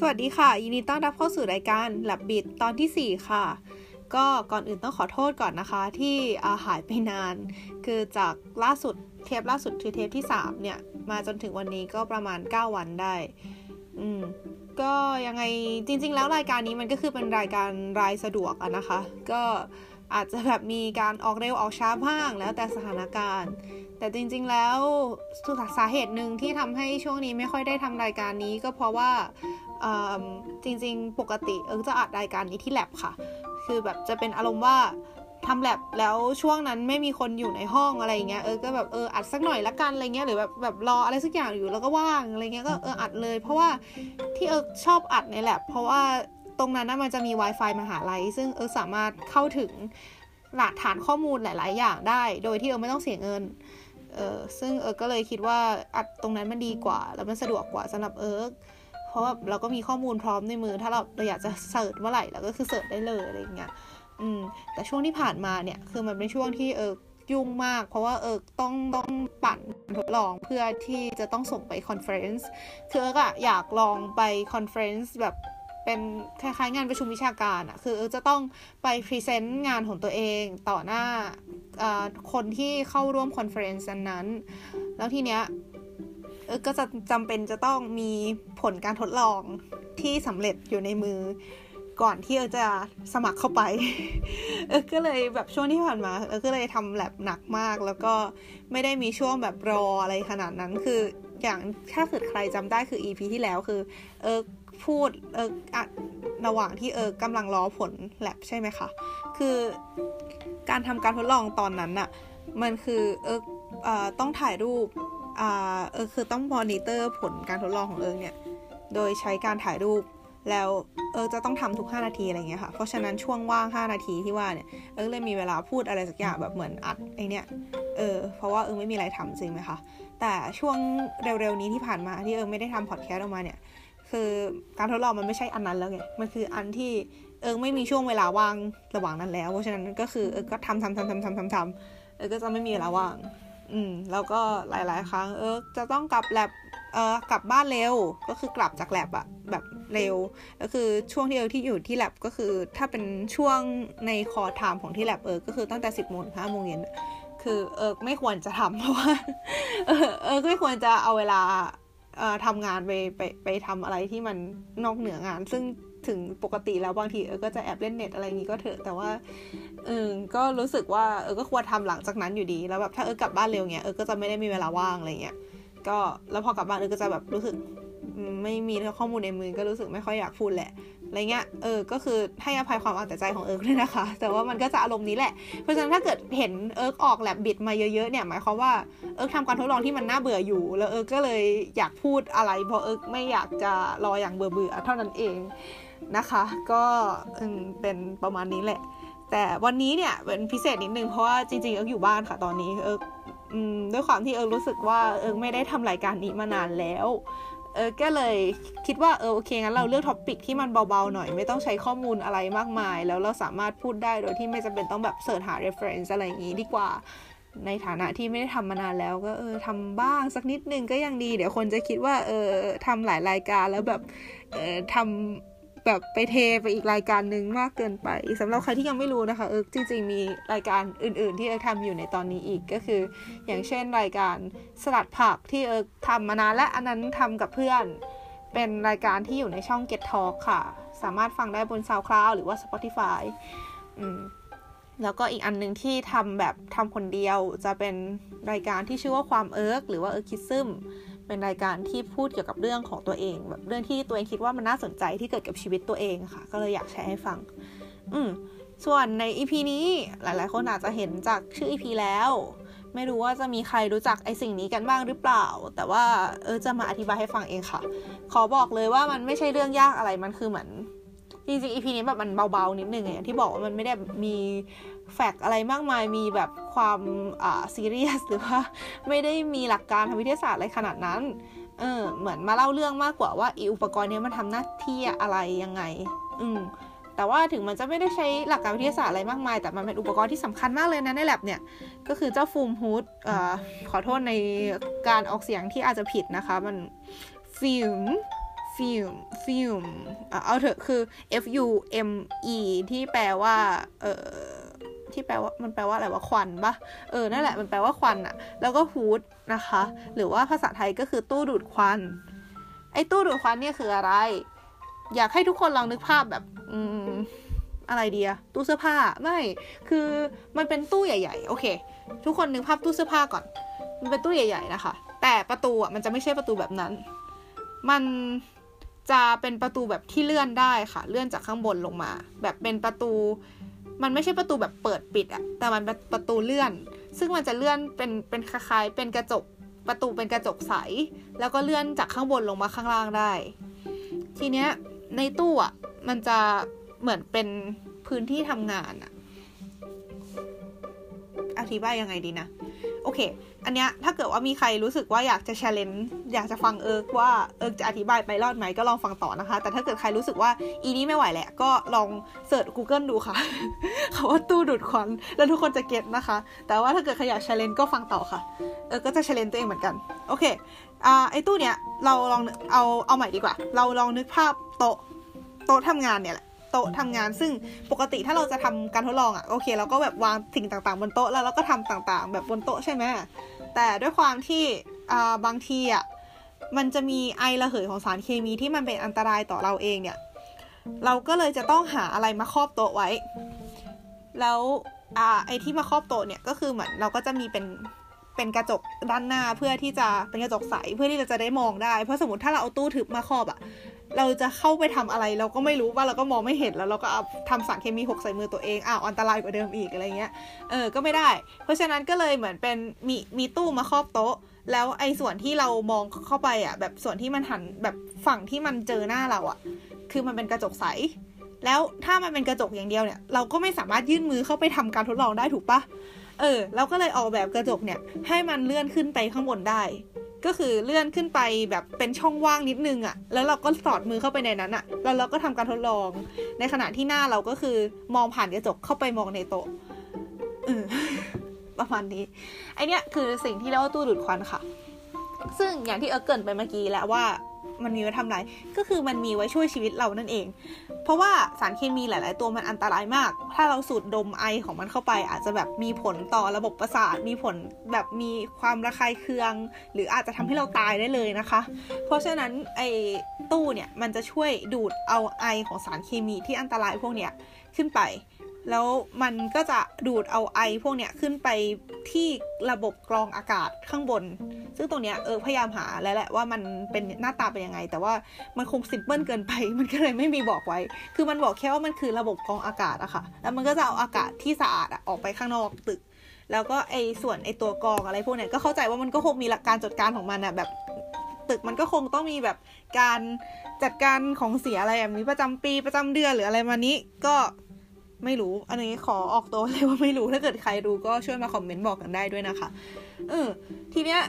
สวัสดีค่ะ ยินดีต้อนรับเข้าสู่รายการ Lab b i t ตอนที่ 4 ค่ะ ก็ก่อนอื่นต้องขอโทษก่อนนะคะ ที่อาหายไปนาน คือจากล่าสุดเทปล่าสุดคือเทปที่ 3 เนี่ย มาจนถึงวันนี้ก็ประมาณ 9 วันได้ อืม ก็ยังไงจริง ๆ แล้วรายการนี้มันก็คือเป็นรายการรายสะดวกอะนะคะ ก็อาจจะแบบมีการออกเร็วออกช้าบ้างแล้วแต่สถานการณ์ แต่จริง ๆ แล้วสาเหตุหนึ่งที่ทำให้ช่วงนี้ไม่ค่อยได้ทำรายการนี้ก็เพราะว่า จริงๆ ปกติเอิงจะอัดรายการนี้ที่แลบค่ะ คือแบบจะเป็นอารมณ์ว่าทำแลบแล้วช่วงนั้นไม่มีคนอยู่ในห้องอะไรเงี้ยเออก็แบบเอออัดสักหน่อยละกันอะไรเงี้ยหรือแบบแบบรออะไรสักอย่างอยู่แล้วก็ว่างอะไรเงี้ยก็เอออัดเลย เพราะว่าที่เออชอบอัดในแลบเพราะว่าตรงนั้นน่ะมันจะมี Wi-Fi มหาลัย ซึ่งเออสามารถเข้าถึงหลักฐานข้อมูลหลาย ๆ อย่างได้ โดยที่เออไม่ต้องเสียเงินเออซึ่งเอิร์กก็เลยคิดว่าอัดตรงนั้นมันดีกว่า แล้วมันสะดวกกว่าสำหรับเอิร์กเพ ราะว่าเราก็มีข้อมูลพร้อมในมือ ถ้าเราเราอยากจะ search เมื่อไหร่เราก็คือ search ได้เลยอะไรเงี้ยอืมแต่ช่วงที่ผ่านมาเนี่ยคือมันเป็นช่วงที่เอิร์กยุ่งมาก เพราะว่าเอิร์กต้องต้องปั่นทดลองเพื่อที่จะต้องส่งไป conference คือเอิร์กอะอยากลองไป conference แบบเป็นคล้ายๆงานประชุมวิชาการอะคือเอิร์กจะต้องไป present งานของตัวเองต่อหน้าคนที่เข้าร่วม conference นั้น แล้วทีเนี้ย เอิร์กก็จะจำเป็นจะต้องมีผลการทดลองที่สำเร็จอยู่ในมือ ก่อนที่เอิร์กจะสมัครเข้าไป เอิร์กก็เลยแบบช่วงที่ผ่านมา เอิร์กก็เลยทำแลบหนักมาก แล้วก็ไม่ได้มีช่วงแบบรออะไรขนาดนั้น คืออย่างถ้าเกิดใครจำได้คือ EP ที่แล้วคือ เอิร์กพูดเออระหว่างที่เออกำลังรอผลแลบใช่ไหมคะ คือการทำการทดลองตอนนั้นอะมันคือเออต้องถ่ายรูป อ่าเออคือต้องมอนิเตอร์ผลการทดลองของเอิงเนี่ย โดยใช้การถ่ายรูปแล้วเออจะต้องทำทุก 5 นาทีอะไรเงี้ยค่ะ เพราะฉะนั้นช่วงว่าง 5 นาทีที่ว่าเนี่ยเออเลยมีเวลาพูดอะไรสักอย่างแบบเหมือนอัดไอเนี่ยเออเพราะว่าเออไม่มีอะไรทำจริงไหมคะ แต่ช่วงเร็วๆนี้ที่ผ่านมาที่เออไม่ได้ทำพอดแคสต์ออกมาเนี่ยคือการทดลองมันไม่ใช่อันนั้นแล้วไง มันคืออันที่เออไม่มีช่วงเวลาว่างระหว่างนั้นแล้ว เพราะฉะนั้นก็คือเออก็ทำทำทำทำทำทำทำเออก็จะไม่มีเวลาว่าง อืมแล้วก็หลาย ๆ ครั้ง เออ จะต้องกลับแลบเออกลับบ้านเร็วก็คือกลับจากแลบอะแบบเร็วก็คือช่วงที่เออที่อยู่ที่แลบก็คือ ถ้าเป็นช่วงในคอไทม์ของที่แลบเออก็คือตั้งแต่สิบโมงห้าโมงเย็นคือเออไม่ควรจะทำเพราะว่าเออเออไม่ควรจะเอาเวลาเอ่อทำงานไปไปไปทำอะไรที่มันนอกเหนืองาน ซึ่ง ถึงปกติแล้วบางทีเออก็จะแอบเล่นเน็ตอะไรอย่างนี้ก็เถอะแต่ว่าเออก็รู้สึกว่าเออก็ควรทำหลังจากนั้นอยู่ดีแล้วแบบถ้าเออกลับบ้านเร็วเงี้ยเออก็จะไม่ได้มีเวลาว่างอะไรเงี้ยก็แล้วพอกลับบ้านเออก็จะแบบรู้สึกไม่มีข้อมูลในมือก็รู้สึกไม่ค่อยอยากพูดแหละอะไรเงี้ย เออ ก็คือให้อภัยความเอาแต่ใจของเอิร์กเลยนะคะ แต่ว่ามันก็จะอารมณ์นี้แหละ เพราะฉะนั้นถ้าเกิดเห็นเอิร์กออกแลบบิดมาเยอะๆเนี่ย หมายความว่าเอิร์กทำการทดลองที่มันน่าเบื่ออยู่ แล้วเอิร์กก็เลยอยากพูดอะไร เพราะเอิร์กไม่อยากจะรออย่างเบื่อๆเท่านั้นเอง นะคะ ก็เป็นประมาณนี้แหละ แต่วันนี้เนี่ยเป็นพิเศษนิดนึงเพราะว่าจริงๆเอิร์กอยู่บ้านค่ะตอนนี้เอิร์กด้วยความที่เอิร์กรู้สึกว่าเอิร์กไม่ได้ทำรายการนี้มานานแล้วเอิร์กก็เลยคิดว่าเออโอเคงั้นเราเลือก topic ที่มันเบาๆหน่อย ไม่ต้องใช้ข้อมูลอะไรมากมาย แล้วเราสามารถพูดได้โดยที่ไม่จำเป็นต้องแบบ search หา reference อะไรอย่างนี้ดีกว่า ในฐานะที่ไม่ได้ทำมานานแล้วก็เออทำบ้างสักนิดนึงก็ยังดี เดี๋ยวคนจะคิดว่าเออทำหลายรายการแล้วแบบเออทำ แบบไปเทไปอีกรายการหนึ่งมากเกินไปสำหรับใครที่ยังไม่รู้นะคะเออจริงๆมีรายการอื่น ๆ ที่เออทำอยู่ในตอนนี้อีกก็คือ อย่างเช่นรายการสลัดผักที่เออทำมานานและอันนั้นทำกับเพื่อน เป็นรายการที่อยู่ในช่อง Get Talk ค่ะ สามารถฟังได้บน SoundCloud หรือว่า Spotify อืมแล้วก็อีกอันหนึ่งที่ทำแบบทำคนเดียวจะเป็นรายการที่ชื่อว่าความเอิร์กหรือว่าเอิร์กคิซึม เป็นรายการที่พูดเกี่ยวกับเรื่องของตัวเอง แบบเรื่องที่ตัวเองคิดว่ามันน่าสนใจที่เกิดกับชีวิตตัวเองค่ะ ก็เลยอยากแชร์ให้ฟัง อืมส่วนใน EP นี้หลาย ๆ คนอาจจะเห็นจากชื่อ EP แล้ว ไม่รู้ว่าจะมีใครรู้จักไอสิ่งนี้กันบ้างหรือเปล่า แต่ว่าเออจะมาอธิบายให้ฟังเองค่ะ ขอบอกเลยว่ามันไม่ใช่เรื่องยากอะไรมันคือเหมือนจริงๆ EP นี้แบบมันเบาๆนิดนึงไงที่บอกว่ามันไม่ได้มี แฟกอะไรมากมายมีแบบความอ่าซีเรียสหรือว่าไม่ได้มีหลักการทางวิทยาศาสตร์อะไรขนาดนั้นเออเหมือนมาเล่าเรื่องมากกว่าว่าอีอุปกรณ์นี้มันทำหน้าที่อะไรยังไง อืมแต่ว่าถึงมันจะไม่ได้ใช้หลักการวิทยาศาสตร์อะไรมากมาย แต่มันเป็นอุปกรณ์ที่สำคัญมากเลยนะในแลบเนี่ย ก็คือเจ้าฟูมฮูดอขอโทษในการออกเสียงที่อาจจะผิดนะคะ มันfume fume fume เอาเถอะคือ F U M E ที่แปลว่า เออ ที่แปลว่ามันแปลว่าอะไรว่าควันปะเออนั่นแหละมันแปลว่าควันอะแล้วก็ hood นะคะ หรือว่าภาษาไทยก็คือตู้ดูดควัน ไอ้ตู้ดูดควันเนี่ยคืออะไร อยากให้ทุกคนลองนึกภาพแบบ อืมอะไรเดียตู้เสื้อผ้าไม่คือมันเป็นตู้ใหญ่ ๆ โอเค ทุกคนนึกภาพตู้เสื้อผ้าก่อน มันเป็นตู้ใหญ่ ๆ นะคะ แต่ประตูอะมันจะไม่ใช่ประตูแบบนั้น มันจะเป็นประตูแบบที่เลื่อนได้ค่ะ เลื่อนจากข้างบนลงมา แบบเป็นประตู มันไม่ใช่ประตูแบบเปิดปิดอะแต่มันเป็นประตูเลื่อน ซึ่งมันจะเลื่อนเป็นเป็นคล้ายๆเป็นกระจกประตูเป็นกระจกใส แล้วก็เลื่อนจากข้างบนลงมาข้างล่างได้ ทีเนี้ยในตู้อะมันจะเหมือนเป็นพื้นที่ทำงานอะอธิบายยังไงดีนะ โอเค อันเนี้ยถ้าเกิดว่ามีใครรู้สึกว่าอยากจะ challenge อยากจะฟังเอิร์กว่าเอิร์กจะอธิบายไปรอดไหมก็ลองฟังต่อนะคะ แต่ถ้าเกิดใครรู้สึกว่าอีนี้ไม่ไหวแหละ ก็ลองเสิร์ช Google ดูค่ะเขาว่าตู้ดูดควันแล้วทุกคนจะ get นะคะ แต่ว่าถ้าเกิดใครอยาก challenge ก็ฟังต่อค่ะ เออก็จะ challenge ตัวเองเหมือนกัน โอเคอ่าไอ้ตู้เนี้ยเราลองเอาเอาใหม่ดีกว่า เราลองนึกภาพโต๊ะโต๊ะทำงานเนี่ยแหละ โต๊ะทำงาน ซึ่งปกติถ้าเราจะทำการทดลองอะ่ะโอเคเราก็แบบวางสิ่งต่างๆ บนโต๊ะแล้วเราก็ทำต่างๆ แบบบนโต๊ะใช่ไหมแต่ด้วยความที่บางทีอะ่ะมันจะมีไอระเหยของสารเคมีที่มันเป็นอันตรายต่อเราเองเนี่ยเราก็เลยจะต้องหาอะไรมาครอบโต๊ะไว้ แล้วอไอที่มาครอบโต๊ะเนี่ยก็คือเหมือนเราก็จะมีเป็นเป็นกระจกด้านหน้าเพื่อที่จะเป็นกระจกใสเพื่อที่เราจะได้มองได้ เพราะสมมติถ้าเราเอาตู้ทึบมาครอบอะ เราจะเข้าไปทำอะไรเราก็ไม่รู้ว่าเราก็มองไม่เห็นแล้วเราก็เอาทำสารเคมีหกใส่มือตัวเองอ้าวอันตรายกว่าเดิมอีกอะไรเงี้ยเออก็ไม่ได้ เพราะฉะนั้นก็เลยเหมือนเป็นมีมีตู้มาครอบโต๊ะ แล้วไอ้ส่วนที่เรามองเข้าไปอะแบบส่วนที่มันหันแบบฝั่งที่มันเจอหน้าเราอะ คือมันเป็นกระจกใส แล้วถ้ามันเป็นกระจกอย่างเดียวเนี่ย เราก็ไม่สามารถยื่นมือเข้าไปทำการทดลองได้ถูกปะเออเราก็เลยออกแบบกระจกเนี่ยให้มันเลื่อนขึ้นไปข้างบนได้ ก็คือเลื่อนขึ้นไปแบบเป็นช่องว่างนิดนึงอะ่ะ แล้วเราก็สอดมือเข้าไปในนั้นอะ่ะ แล้วเราก็ทำการทดลอง ในขณะที่หน้าเราก็คือมองผ่านกระจกเข้าไปมองในโต๊ะประมาณนี้ ไอเนี้ยคือสิ่งที่เรียกว่าตู้ดูดควันค่ะ ซึ่งอย่างที่เออเกินไปเมื่อกี้แล้วว่า มันมีไว้ทำอะไรก็คือมันมีไว้ช่วยชีวิตเรานั่นเอง เพราะว่าสารเคมีหลาย ๆ ตัวมันอันตรายมาก ถ้าเราสูดดมไอของมันเข้าไป อาจจะแบบมีผลต่อระบบประสาท มีผลแบบมีความระคายเคือง หรืออาจจะทำให้เราตายได้เลยนะคะ เพราะฉะนั้นไอตู้เนี่ยมันจะช่วยดูดเอาไอของสารเคมีที่อันตรายพวกเนี้ยขึ้นไป แล้วมันก็จะดูดเอาไอพวกเนี้ยขึ้นไปที่ระบบกรองอากาศข้างบน ซึ่งตรงเนี้ยเออพยายามหาแล้วแหละว่ามันเป็นหน้าตาเป็นยังไง แต่ว่ามันคงสิมเพิลเกินไป มันก็เลยไม่มีบอกไว้ คือมันบอกแค่ว่ามันคือระบบกรองอากาศอะค่ะ แล้วมันก็จะเอาอากาศที่สะอาดอะออกไปข้างนอกตึก แล้วก็ไอส่วนไอตัวกรองอะไรพวกเนี้ยก็เข้าใจว่ามันก็คงมีหลักการจัดการของมันอะแบบตึกมันก็คงต้องมีแบบการจัดการของเสียอะไรแบบนี้ประจำปีประจำเดือนหรืออะไรมานี้ก็ ไม่รู้ อันนี้ขอออกตัวเลยว่าไม่รู้ถ้าเกิดใครรู้ก็ช่วยมาคอมเมนต์บอกกันได้ด้วยนะคะ เออ ทีเนี้ย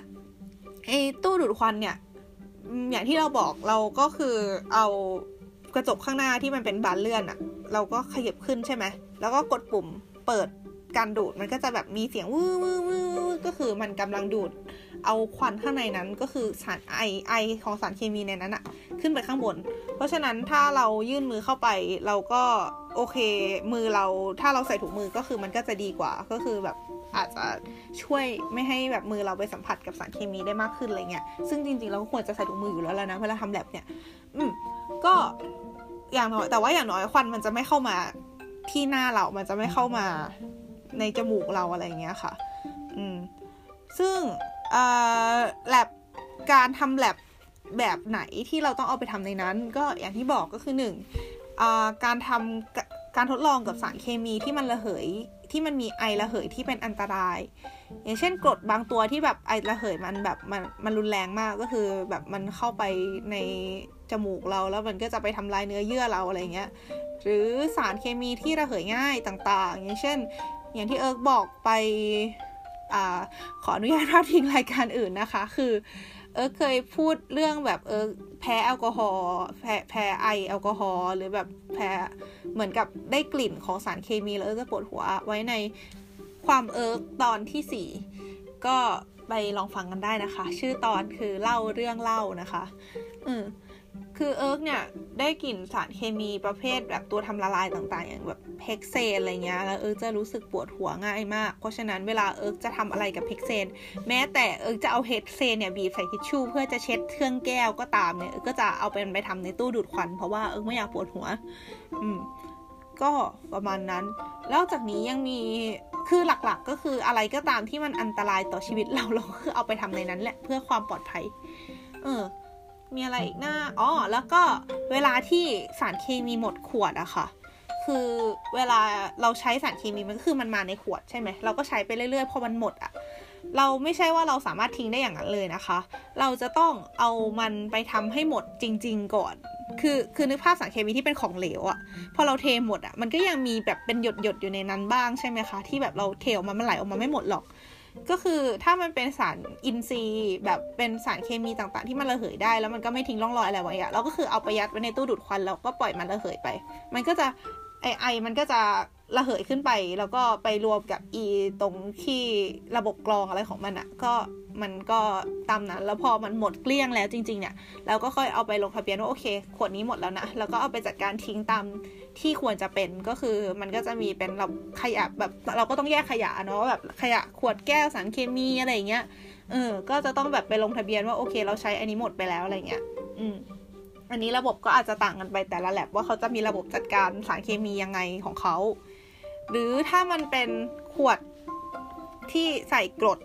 ไอ้ตู้ดูดควันเนี่ย อย่างที่เราบอกเราก็คือเอากระจกข้างหน้าที่มันเป็นบานเลื่อนอะเราก็ขยับขึ้นใช่ไหม แล้วก็กดปุ่มเปิดการดูดมันก็จะแบบมีเสียงวื้อวื้อวื้อก็คือมันกำลังดูด เอาควันข้างในนั้นก็คือสารไอไอของสารเคมีในนั้นอะขึ้นไปข้างบน เพราะฉะนั้นถ้าเรายื่นมือเข้าไปเราก็ โอเค มือเราถ้าเราใส่ถุงมือก็คือมันก็จะดีกว่าก็คือแบบอาจจะช่วยไม่ให้แบบมือเราไปสัมผัสกับสารเคมีได้มากขึ้นอะไรเงี้ยซึ่งจริงๆเราก็ควรจะใส่ถุงมืออยู่แล้วแล้วนะเวลาทำแลบเนี่ย อืมก็อย่างน้อยแต่ว่าอย่างน้อยควันมันจะไม่เข้ามาที่หน้าเรา มันจะไม่เข้ามาในจมูกเราอะไรเงี้ยค่ะ อืม ซึ่งแลบการทำแลบแบบไหนที่เราต้องเอาไปทำในนั้น ก็อย่างที่บอกก็คือหนึ่ง การทำการทดลองกับสารเคมีที่มันระเหยที่มันมีไอระเหยที่เป็นอันตราย อย่างเช่นกรดบางตัวที่แบบไอระเหยมันแบบมันมันรุนแรงมากก็คือแบบมันเข้าไปในจมูกเราแล้วมันก็จะไปทำลายเนื้อเยื่อเราอะไรเงี้ย หรือสารเคมีที่ระเหยง่ายต่างๆ อย่างเช่น อย่างที่เอิร์กบอกไปอขออนุญาตพาดพิงรายการอื่นนะคะ คือ เออเคยพูดเรื่องแบบเออแพ้แอลกอฮอล์แพ้แพ้ไอแอลกอฮอล์หรือแบบแพ้เหมือนกับได้กลิ่นของสารเคมีแล้วจะปวดหัวไว้ในความเอิร์กตอนที่สี่ก็ไปลองฟังกันได้นะคะ ชื่อตอนคือเล่าเรื่องเหล้านะคะ อืม คือเอิร์กเนี่ยได้กลิ่นสารเคมีประเภทแบบตัวทำละลายต่างๆ อย่างแบบ hexane อะไรเงี้ยแล้วเอิร์กจะรู้สึกปวดหัวง่ายมาก เพราะฉะนั้นเวลาเอิร์กจะทำอะไรกับ hexane แม้แต่เอิร์กจะเอา hexane เนี่ยบีบใส่ทิชชู่เพื่อจะเช็ดเครื่องแก้วก็ตามเนี่ยเอิร์กก็จะเอาเป็นไปทำในตู้ดูดควัน เพราะว่าเอิร์กไม่อยากปวดหัว อืมก็ประมาณนั้น แล้วจากนี้ยังมี คือหลักๆก็คืออะไรก็ตามที่มันอันตรายต่อชีวิตเราเราคือเอาไปทำในนั้นแหละเพื่อความปลอดภัย เออ มีอะไรอีกหน้าอ๋อแล้วก็เวลาที่สารเคมีหมดขวดอะค่ะ คือเวลาเราใช้สารเคมีมันก็คือมันมาในขวดใช่ไหมเราก็ใช้ไปเรื่อยๆพอมันหมดอะเราไม่ใช่ว่าเราสามารถทิ้งได้อย่างนั้นเลยนะคะ เราจะต้องเอามันไปทำให้หมดจริง ๆ ก่อน คือคือนึกภาพสารเคมีที่เป็นของเหลวอะพอเราเทหมดอะมันก็ยังมีแบบเป็นหยดหยดอยู่ในนั้นบ้างใช่ไหมคะ ที่แบบเราเทออกมามันไหลออกมาไม่หมดหรอก ก็คือถ้ามันเป็นสารอินทรีย์แบบเป็นสารเคมีต่างๆ ที่มันระเหยได้ แล้วมันก็ไม่ทิ้งร่องรอยอะไรไว้อะเราก็คือเอาไปยัดไว้ในตู้ดูดควันแล้วก็ปล่อยมันระเหยไป มันก็จะไอไอมันก็จะระเหยขึ้นไป แล้วก็ไปรวมกับอีตรงที่ระบบกรองอะไรของมันอะก็ มันก็ตามนั้น แล้วพอมันหมดเกลี้ยงแล้วจริงๆเนี่ยเราก็ค่อยเอาไปลงทะเบียนว่าโอเค ขวดนี้หมดแล้วนะแล้วก็เอาไปจัดการทิ้งตามที่ควรจะเป็นก็คือมันก็จะมีเป็นเราขยะแบบเราก็ต้องแยกขยะเนาะแบบขยะขวดแก้วสารเคมีอะไรเงี้ยเออก็จะต้องแบบไปลงทะเบียนว่าโอเค เราใช้อันนี้หมดไปแล้วอะไรเงี้ยอืมอันนี้ระบบก็อาจจะต่างกันไปแต่ละแลบว่าเขาจะมีระบบจัดการสารเคมียังไงของเขา หรือถ้ามันเป็นขวดที่ใส่กรด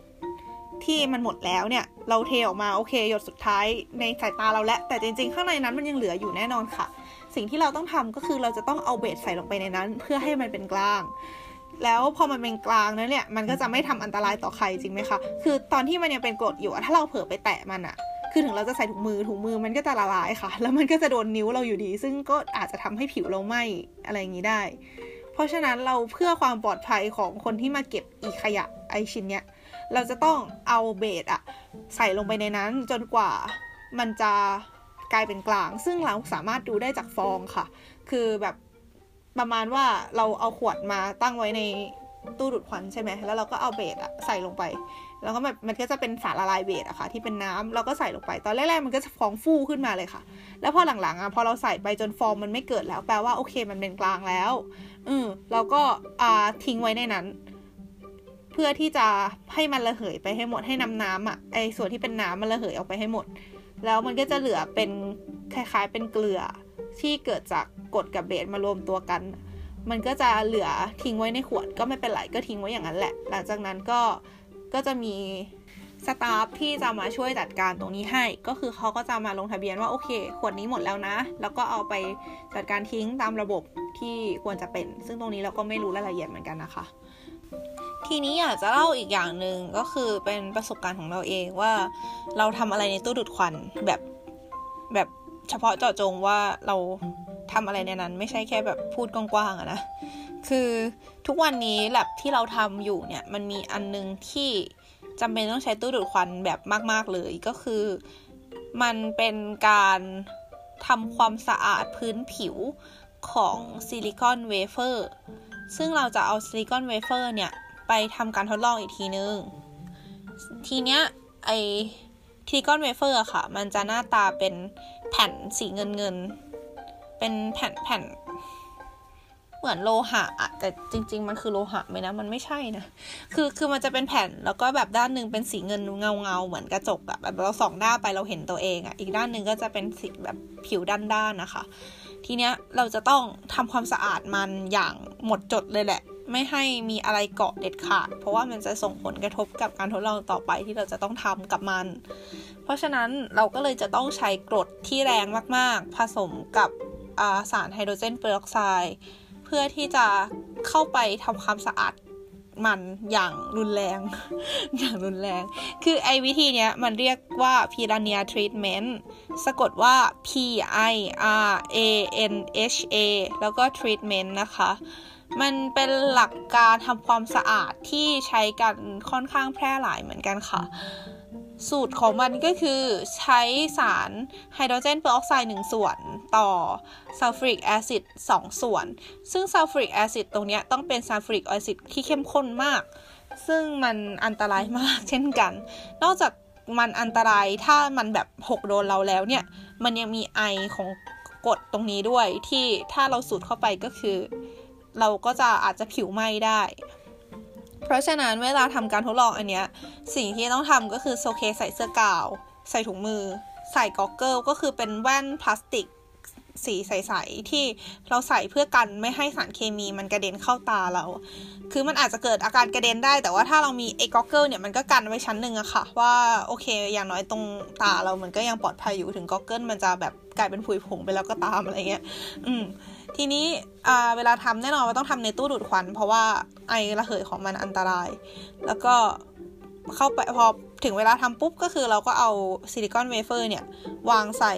ที่มันหมดแล้วเนี่ย เราเทออกมาโอเคหยดสุดท้ายในสายตาเราแล้ว แต่จริงๆ ข้างในนั้นมันยังเหลืออยู่แน่นอนค่ะ สิ่งที่เราต้องทำก็คือเราจะต้องเอาเบสใส่ลงไปในนั้น เพื่อให้มันเป็นกลาง แล้วพอมันเป็นกลางนั้นเนี่ยมันก็จะไม่ทำอันตรายต่อใครจริงไหมคะคือตอนที่มันยังเป็นกรดอยู่ถ้าเราเผลอไปแตะมันอะคือถึงเราจะใส่ถุงมือถุงมือมันก็จะละลายค่ะ แล้วมันก็จะโดนนิ้วเราอยู่ดี ซึ่งก็อาจจะทำให้ผิวเราไหม้อะไรอย่างนี้ได้ เพราะฉะนั้นเราเพื่อความปลอดภัยของคนที่มาเก็บอีขยะไอชิ้นเนี้ย เราจะต้องเอาเบสอะใส่ลงไปในนั้นจนกว่ามันจะกลายเป็นกลาง ซึ่งเราสามารถดูได้จากฟองค่ะ คือแบบประมาณว่าเราเอาขวดมาตั้งไว้ในตู้ดูดควันใช่ไหม แล้วเราก็เอาเบสอะใส่ลงไป แล้วก็แบบมันก็จะเป็นสารละลายเบสอะค่ะ ที่เป็นน้ำเราก็ใส่ลงไป ตอนแรกๆมันก็จะฟองฟูขึ้นมาเลยค่ะ แล้วพอหลังๆอะพอเราใส่ไปจนฟองมันไม่เกิดแล้ว แปลว่าโอเคมันเป็นกลางแล้ว อืมเราก็อ่าทิ้งไว้ในนั้น เพื่อที่จะให้มันระเหยไปให้หมดให้น้ำน้ำอะไอส่วนที่เป็นน้ำมันระเหยออกไปให้หมด แล้วมันก็จะเหลือเป็นคล้ายๆเป็นเกลือที่เกิดจากกรดกับเบสมารวมตัวกัน มันก็จะเหลือทิ้งไว้ในขวดก็ไม่เป็นไรก็ทิ้งไว้อย่างนั้นแหละ หลังจากนั้นก็ก็จะมีสตาฟที่จะมาช่วยจัดการตรงนี้ให้ ก็คือเขาก็จะมาลงทะเบียนว่าโอเค ขวดนี้หมดแล้วนะ แล้วก็เอาไปจัดการทิ้งตามระบบที่ควรจะเป็น ซึ่งตรงนี้เราก็ไม่รู้รายละเอียดเหมือนกันนะคะ ทีนี้อยากจะเล่าอีกอย่างหนึ่งก็คือเป็นประสบการณ์ของเราเองว่าเราทำอะไรในตู้ดูดควันแบบแบบเฉพาะเจาะจงว่าเราทำอะไรในนั้น ไม่ใช่แค่แบบพูดกว้างๆอะนะ คือทุกวันนี้แล็บที่เราทำอยู่เนี่ยมันมีอันนึงที่จำเป็นต้องใช้ตู้ดูดควันแบบมาก ๆเลยก็คือ มันเป็นการทำความสะอาดพื้นผิวของ silicon wafer ซึ่งเราจะเอา silicon wafer เนี่ย ไปทำการทดลองอีกทีนึง ทีเนี้ยไอ silicon wafer ค่ะ มันจะหน้าตาเป็นแผ่นสีเงินเงิน เป็นแผ่นแผ่นเหมือนโลหะอะแต่จริง ๆ มันคือโลหะไหมนะ มันไม่ใช่นะ คือคือมันจะเป็นแผ่นแล้วก็แบบด้านหนึ่งเป็นสีเงินเงาเงาเหมือนกระจกอะแบบเราส่องหน้าไปเราเห็นตัวเองอะอีกด้านหนึ่งก็จะเป็นสีแบบผิวด้านๆนะคะ ทีเนี้ยเราจะต้องทำความสะอาดมันอย่างหมดจดเลยแหละ ไม่ให้มีอะไรเกาะเด็ดขาด เพราะว่ามันจะส่งผลกระทบกับการทดลองต่อไปที่เราจะต้องทำกับมัน เพราะฉะนั้นเราก็เลยจะต้องใช้กรดที่แรงมากๆ ผสมกับสารไฮโดรเจนเปอร์ออกไซด์เพื่อที่จะเข้าไปทำความสะอาด มันอย่างรุนแรง อย่างรุนแรง คือไอ้วิธีเนี้ยมันเรียกว่า Piranha Treatment สะกดว่า P I R A N H A แล้วก็ Treatment นะคะ มันเป็นหลักการทำความสะอาดที่ใช้กันค่อนข้างแพร่หลายเหมือนกันค่ะ สูตรของมันก็คือใช้สารไฮโดรเจนเปอร์ออกไซด์หนึ่งส่วนต่อ sulfuric acid สองส่วน ซึ่ง sulfuric acid ตรงนี้ต้องเป็น sulfuric acid ที่เข้มข้นมาก ซึ่งมันอันตรายมากเช่นกัน นอกจากมันอันตรายถ้ามันแบบหกโดนเราแล้วเนี่ย มันยังมีไอของกรดตรงนี้ด้วยที่ถ้าเราสูดเข้าไปก็คือ เราก็จะอาจจะผิวไหม้ได้ เพราะฉะนั้นเวลาทำการทดลองอันเนี้ยสิ่งที่ต้องทำก็คือโอเคใส่เสื้อกาวน์ ใส่ถุงมือ ใส่ goggle ก็คือเป็นแว่นพลาสติกสีใสๆที่เราใส่เพื่อกันไม่ให้สารเคมีมันกระเด็นเข้าตาเรา คือมันอาจจะเกิดอาการกระเด็นได้ แต่ว่าถ้าเรามีไอ้ goggle เนี่ยมันก็กันไว้ชั้นหนึ่งอะค่ะ ว่าโอเค อย่างน้อยตรงตาเรามันก็ยังปลอดภัยอยู่ถึง goggle มันจะแบบกลายเป็นผุยผงไปแล้วก็ตามอะไรเงี้ย อืมทีนี้เวลาทำแน่นอนว่าต้องทำในตู้ดูดควัน เพราะว่า ไอระเหยของมันอันตราย แล้วก็เข้าไปพอถึงเวลาทำปุ๊บก็คือเราก็เอาซิลิคอนเวเฟอร์เนี่ย วางใส่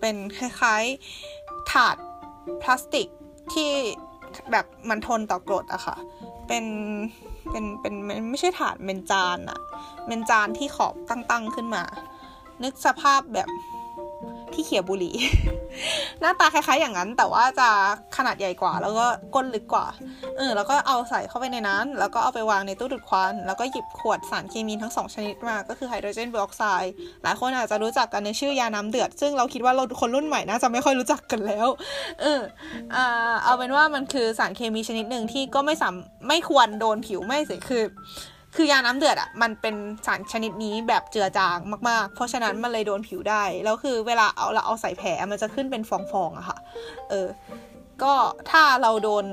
เป็นคล้ายๆถาดพลาสติกที่แบบมันทนต่อกรดอะค่ะ เป็นเป็นเป็นไม่ใช่ถาดเป็นจานอะเป็นจานที่ขอบตั้งๆขึ้นมา นึกสภาพแบบ ที่เขียบุหรี่ หน้าตาคล้ายๆอย่างนั้น แต่ว่าจะขนาดใหญ่กว่า แล้วก็ก้นลึกกว่า เออ แล้วก็เอาใส่เข้าไปในนั้น แล้วก็เอาไปวางในตู้ดูดควัน แล้วก็หยิบขวดสารเคมีทั้งสองชนิดมา ก็คือไฮโดรเจนเปอร์ออกไซด์ หลายคนอาจจะรู้จักกันในชื่อยาน้ำเดือด ซึ่งเราคิดว่าเราคนรุ่นใหม่น่าจะไม่ค่อยรู้จักกันแล้ว เอออ่าเอาเป็นว่ามันคือสารเคมีชนิดหนึ่งที่ก็ไม่สามไม่ควรโดนผิวไม่เสียคือ คือยาน้ำเดือดอะ่ะมันเป็นสารชนิดนี้แบบเจือจางมากๆ เพราะฉะนั้นมันเลยโดนผิวได้ แล้วคือเวลาเอาเราเอาใส่แผลมันจะขึ้นเป็นฟองๆอะค่ะ เออ ก็ถ้าเราโดน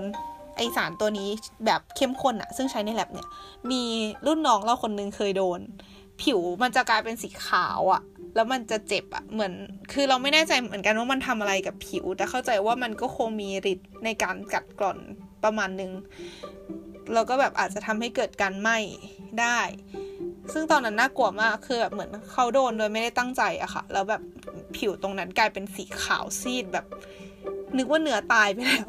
ไอสารตัวนี้แบบเข้มข้นอะซึ่งใช้ในแลบเนี่ย มีรุ่นน้องเราคนนึงเคยโดน ผิวมันจะกลายเป็นสีขาวอะแล้วมันจะเจ็บอะเหมือน คือเราไม่แน่ใจเหมือนกันว่ามันทำอะไรกับผิว แต่เข้าใจว่ามันก็คงมีฤทธิ์ในการกัดกร่อนประมาณนึง เราก็แบบอาจจะทำให้เกิดการไหม้ได้ ซึ่งตอนนั้นน่ากลัวมากคือแบบเหมือนเขาโดนโดยไม่ได้ตั้งใจอะค่ะ แล้วแบบผิวตรงนั้นกลายเป็นสีขาวซีดแบบนึกว่าเนื้อตายไปแล้ว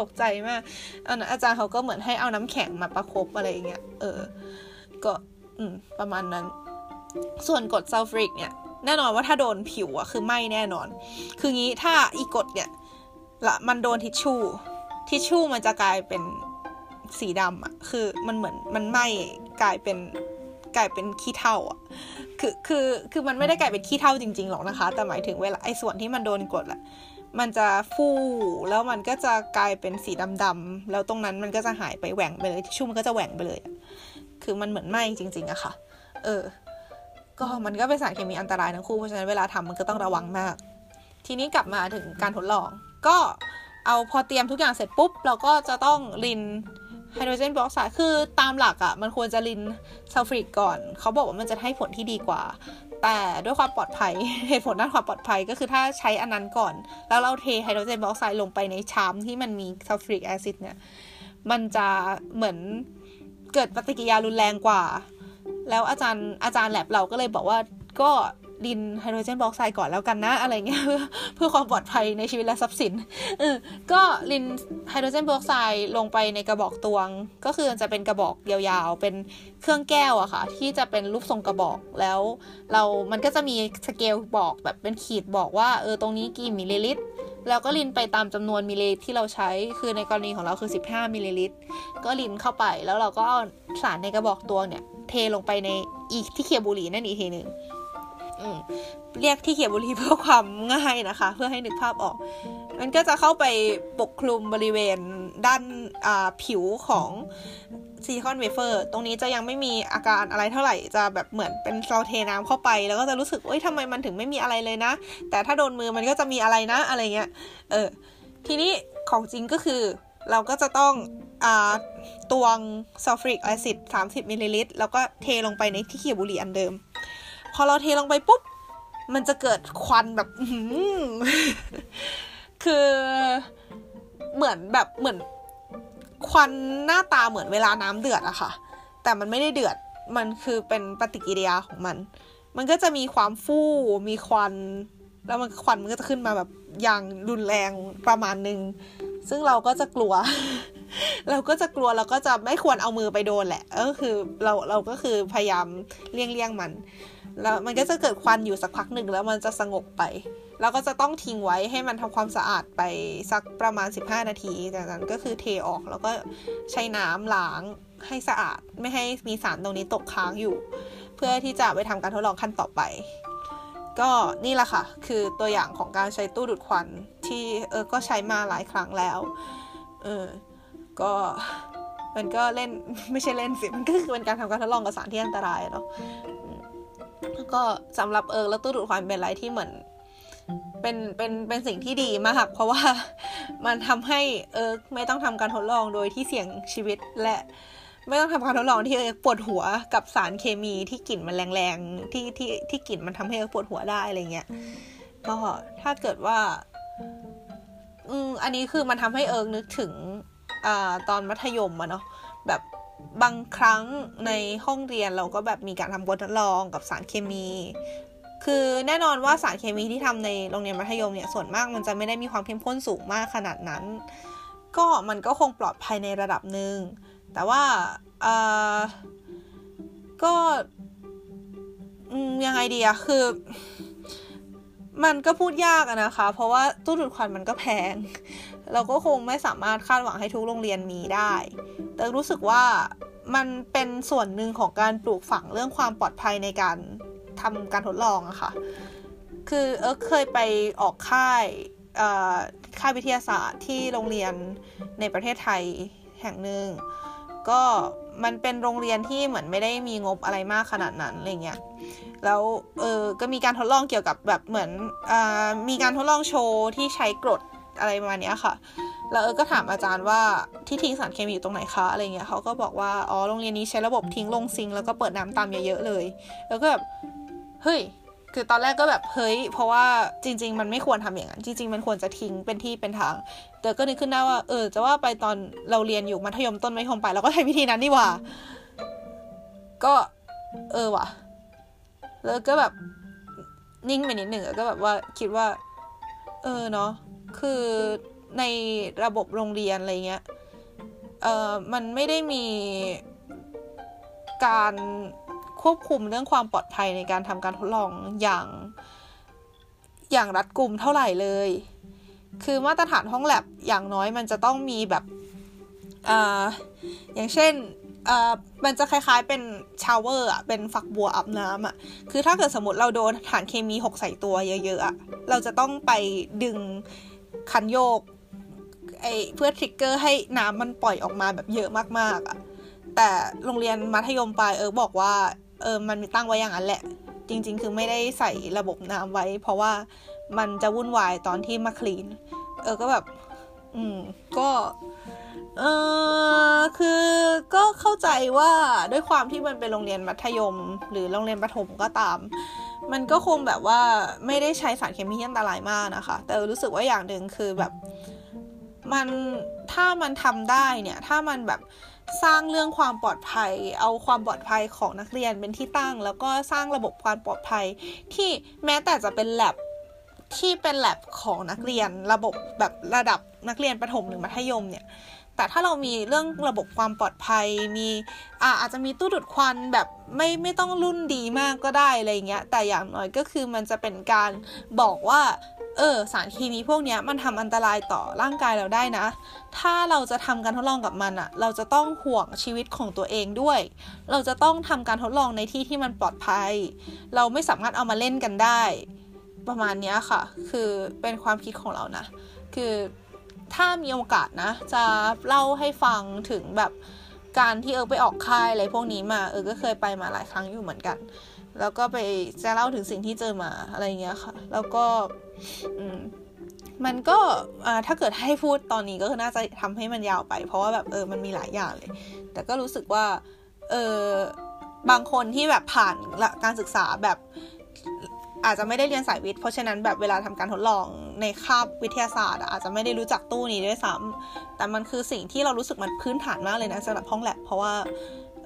ตกใจมากอันนั้นอาจารย์เขาก็เหมือนให้เอาน้ำแข็งมาประครบอะไรอย่างเงี้ย เออ ก็อืมประมาณนั้น ส่วนกรดซัลฟริกเนี่ย แน่นอนว่าถ้าโดนผิวอะคือไหม้แน่นอน คืองี้ถ้าอีกรดเนี่ยละมันโดนทิชชู่ทิชชู่มันจะกลายเป็น สีดำอะคือมันเหมือนมันไหม้กลายเป็นกลายเป็นขี้เถ้าอะ คือคือคือมันไม่ได้กลายเป็นขี้เถ้าจริงๆหรอกนะคะ แต่หมายถึงเวลาไอ้ส่วนที่มันโดนกดแหละมันจะฟูแล้วมันก็จะกลายเป็นสีดำๆแล้วตรงนั้นมันก็จะหายไปแหว่งไปเลยทิชชู่มันก็จะแหว่งไปเลย คือมันเหมือนไหม้จริง ๆอะค่ะ เออ ก็มันก็เป็นสารเคมีอันตรายทั้งคู่เพราะฉะนั้นเวลาทำมันก็ต้องระวังมาก ทีนี้กลับมาถึงการทดลอง ก็เอาพอเตรียมทุกอย่างเสร็จปุ๊บ เราก็จะต้องริน ไฮโดรเจนเปอร์ออกไซด์คือตามหลักอะ่ะ มันควรจะริน sulfuric ก่อน เขาบอกว่ามันจะให้ผลที่ดีกว่า แต่ด้วยความปลอดภัย เหตุผลด้านความปลอดภัยก็คือถ้าใช้อันนั้นก่อน แล้วเราเทไฮโดรเจนเปอร์ออกไซด์ลงไปในชามที่มันมี sulfuric acid เนี่ย มันจะเหมือนเกิดปฏิกิริยารุนแรงกว่า แล้วอาจารย์อาจารย์แล็บเราก็เลยบอกว่าก็ รินไฮโดรเจนเปอร์ออกไซด์ก่อนแล้วกันนะ อะไรเงี้ย เพื่อความปลอดภัยในชีวิตและทรัพย์สินเออก็รินไฮโดรเจนเปอร์ออกไซด์ลงไปในกระบอกตวง ก็คือจะเป็นกระบอกยาวๆ เป็นเครื่องแก้วอะค่ะ ที่จะเป็นรูปทรงกระบอกแล้ว เรามันก็จะมีสเกลบอกแบบเป็นขีดบอกว่าเออตรงนี้กี่มิลลิลิตรแล้วก็รินไปตามจำนวนมิลลิลิตรที่เราใช้ คือในกรณีของเราคือ 15 มิลลิลิตร ก็รินเข้าไป แล้วเราก็เอาสารในกระบอกตวงเนี่ย เทลงไปในอีกที่เขี่ยบุหรี่นั่นอีกทีหนึ่ง เรียกที่เขี่ยบุหรี่เพื่อความง่ายนะคะ เพื่อให้นึกภาพออก มันก็จะเข้าไปปกคลุมบริเวณด้านผิวของ silicon wafer ตรงนี้จะยังไม่มีอาการอะไรเท่าไหร่จะแบบเหมือนเป็นเราเทน้ำเข้าไป แล้วก็จะรู้สึกเอ้ยทำไมมันถึงไม่มีอะไรเลยนะ แต่ถ้าโดนมือมันก็จะมีอะไรนะอะไรเงี้ยเออทีนี้ของจริงก็คือเราก็จะต้องอะตวง sulfuric acid 30มิลลิลิตรแล้วก็เทลงไปในที่เขี่ยบุหรี่อันเดิม อเราเทลงไปปุ๊บ มันจะเกิดควันแบบคือเหมือนแบบเหมือน ควันหน้าตาเหมือนเวลาน้ำเดือดอะค่ะ แต่มันไม่ได้เดือดมันคือเป็นปฏิกิริยาของมัน มันก็จะมีความฟู่มีควัน แล้วมันควันมันก็จะขึ้นมาแบบอย่างรุนแรงประมาณนึง ซึ่งเราก็จะกลัว เราก็จะกลัวเราก็จะไม่ควรเอามือไปโดนแหละก็คือเราเราก็คือพยายามเลี่ยงเลี่ยงมัน แล้วมันก็จะเกิดควันอยู่สักพักหนึ่งแล้วมันจะสงบไปแล้วก็จะต้องทิ้งไว้ให้มันทำความสะอาดไปสักประมาณ 15 นาที จากนั้นก็คือเทออกแล้วก็ใช้น้ำล้างให้สะอาด ไม่ให้มีสารตรงนี้ตกค้างอยู่ เพื่อที่จะไปทำการทดลองขั้นต่อไป ก็นี่แหละค่ะ คือตัวอย่างของการใช้ตู้ดูดควันที่เออก็ใช้มาหลายครั้งแล้ว เออ ก็มันก็เล่นไม่ใช่เล่นสิ มันก็คือเป็นการทำการทดลองกับสารที่อันตรายเนาะแล้วก็สำหรับเออแล้วตู้ดูดควันเป็นอะไรที่เหมือนเป็นเป็นเป็นสิ่งที่ดีมากเพราะว่ามันทำให้เออไม่ต้องทำการทดลองโดยที่เสี่ยงชีวิตและ ไม่ต้องทำการทดลองที่เออปวดหัวกับสารเคมีที่กลิ่นมันแรงๆที่ที่ที่กลิ่นมันทำให้เออปวดหัวได้อะไรเงี้ยก็ถ้าเกิดว่า อืมอันนี้คือมันทำให้เอิงนึกถึงอ่าตอนมัธยมอะเนาะแบบบางครั้งในห้องเรียนเราก็แบบมีการทำบททดลองกับสารเคมี คือแน่นอนว่าสารเคมีที่ทำในโรงเรียนมัธยมเนี่ยส่วนมากมันจะไม่ได้มีความเข้มข้นสูงมากขนาดนั้น ก็มันก็คงปลอดภัยในระดับหนึ่ง แต่ว่าเออก็ยังไงดีอะคือ มันก็พูดยากอะนะคะ เพราะว่าตู้ดูดควันมันก็แพง เราก็คงไม่สามารถคาดหวังให้ทุกโรงเรียนมีได้ แต่รู้สึกว่ามันเป็นส่วนหนึ่งของการปลูกฝังเรื่องความปลอดภัยในการทำการทดลองอะคะ่ะ คือเอิร์กเคยไปออกค่ายค่ายวิทยาศาสตร์ที่โรงเรียนในประเทศไทยแห่งหนึ่ง ก็มันเป็นโรงเรียนที่เหมือนไม่ได้มีงบอะไรมากขนาดนั้นอะไรเงี้ยแล้วเออก็มีการทดลองเกี่ยวกับแบบเหมือนอมีการทดลองโชว์ที่ใช้กรดอะไรประมาณนี้ค่ะ แล้วเออก็ถามอาจารย์ว่าที่ทิ้งสารเคมีอยู่ตรงไหนคะอะไรเงี้ยเขาก็บอกว่า อ๋อ โรงเรียนนี้ใช้ระบบทิ้งลงซิง แล้วก็เปิดน้ำตามเยอะๆเลย แล้วก็แบบ เฮ้ย คือตอนแรกก็แบบเฮ้ยเพราะว่าจริง ๆ มันไม่ควรทำอย่างนั้นจริง ๆ มันควรจะทิ้งเป็นที่เป็นทาง แต่ก็นึกขึ้นได้ว่าเออจะว่าไปตอนเราเรียนอยู่มัธยมต้นมัธยมปลายเราก็ใช้วิธีนั้นนี่ว่า ก็เออว่ะ แล้วก็แบบนิ่งไปนิดหนึ่งก็แบบว่าคิดว่า เออเนาะคือในระบบโรงเรียนอะไรเงี้ยเออมันไม่ได้มีการ ควบคุมเรื่องความปลอดภัยในการทำการทดลองอย่าง อย่างรัดกุมเท่าไหร่เลย คือมาตรฐานห้องแล็บอย่างน้อยมันจะต้องมีแบบอ่าอย่างเช่นอ่ามันจะคล้ายๆเป็น shower อะ เป็นฝักบัวอาบน้ำอะ คือถ้าเกิดสมมติเราโดนสารเคมีหกใส่ตัวเยอะๆอะ เราจะต้องไปดึงคันโยกไอเพื่อ trigger ให้น้ำมันปล่อยออกมาแบบเยอะมากๆอะ แต่โรงเรียนมัธยมปลายเออบอกว่า เออมันมีตั้งไว้อย่างนั้นแหละ จริง ๆ คือไม่ได้ใส่ระบบน้ำไว้ เพราะว่ามันจะวุ่นวายตอนที่มาคลีน เออก็แบบ อืม ก็เออคือก็เข้าใจว่าด้วยความที่มันเป็นโรงเรียนมัธยม หรือโรงเรียนประถมก็ตาม มันก็คงแบบว่าไม่ได้ใช้สารเคมีที่อันตรายมากนะคะ แต่รู้สึกว่าอย่างหนึ่งคือแบบมันถ้ามันทำได้เนี่ย ถ้ามันแบบ สร้างเรื่องความปลอดภัย เอาความปลอดภัยของนักเรียนเป็นที่ตั้ง แล้วก็สร้างระบบความปลอดภัย ที่แม้แต่จะเป็นแลบที่เป็นแลบของนักเรียนระบบแบบระดับนักเรียนประถมหรือมัธยมเนี่ย แต่ถ้าเรามีเรื่องระบบความปลอดภัยมีอาอาจจะมีตู้ดูดควันแบบไม่ไม่ต้องรุ่นดีมากก็ได้อะไรเงี้ยแต่อย่างน้อยก็คือมันจะเป็นการบอกว่าเออสารเคมีพวกนี้มันทำอันตรายต่อร่างกายเราได้นะ ถ้าเราจะทำการทดลองกับมันอะเราจะต้องห่วงชีวิตของตัวเองด้วย เราจะต้องทำการทดลองในที่ที่มันปลอดภัย เราไม่สามารถเอามาเล่นกันได้ ประมาณนี้ค่ะ คือเป็นความคิดของเรานะ คือ ถ้ามีโอกาสนะ จะเล่าให้ฟังถึงแบบการที่เออไปออกค่ายอะไรพวกนี้มาเออก็เคยไปมาหลายครั้งอยู่เหมือนกัน แล้วก็ไปจะเล่าถึงสิ่งที่เจอมาอะไรเงี้ยค่ะ แล้วก็มันก็ถ้าเกิดให้พูดตอนนี้ก็คือน่าจะทำให้มันยาวไป เพราะว่าแบบเออมันมีหลายอย่างเลย แต่ก็รู้สึกว่าเออบางคนที่แบบผ่านการศึกษาแบบ อาจจะไม่ได้เรียนสายวิทย์เพราะฉะนั้นแบบเวลาทำการทดลองในคาบวิทยาศาสตร์ อาจจะไม่ได้รู้จักตู้นี้ด้วยซ้ำแต่มันคือสิ่งที่เรารู้สึกมันพื้นฐานมากเลยนะสำหรับห้องแลบเพราะว่า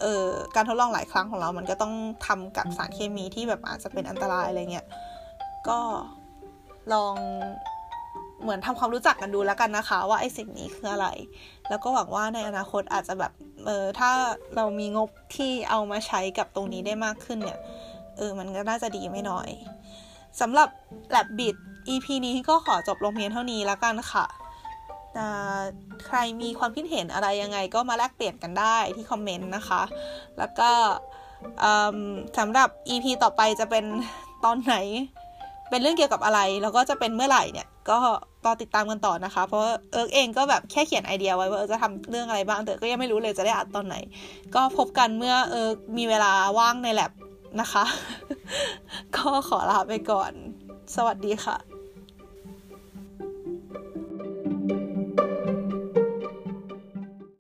เออการทดลองหลายครั้งของเรา มันก็ต้องทำกับสารเคมีที่แบบอาจจะเป็นอันตรายอะไรเงี้ยก็ลองเหมือนทำความรู้จักกันดูแล้วกันนะคะ ว่าไอ้สิ่งนี้คืออะไร แล้วก็หวังว่าในอนาคตอาจจะแบบเออถ้าเรามีงบที่เอามาใช้กับตรงนี้ได้มากขึ้นเนี่ยเออมันก็น่าจะดีไม่น้อย สำหรับแลบบิด EP นี้ก็ขอจบลงเพียงเท่านี้แล้วกันค่ะ ใครมีความคิดเห็นอะไรยังไงก็มาแลกเปลี่ยนกันได้ที่คอมเมนต์นะคะ แล้วก็สำหรับ EP ต่อไปจะเป็นตอนไหน เป็นเรื่องเกี่ยวกับอะไร แล้วก็จะเป็นเมื่อไหร่เนี่ย ก็รอติดตามกันต่อนะคะ เพราะเอิร์กเองก็แบบแค่เขียนไอเดียไว้ว่าเอิร์กจะทำเรื่องอะไรบ้างแต่ก็ยังไม่รู้เลยจะได้อัดตอนไหน ก็พบกันเมื่อเอิร์กมีเวลาว่างในแล็บ นะคะ ก็ขอลาไปก่อน สวัสดีค่ะ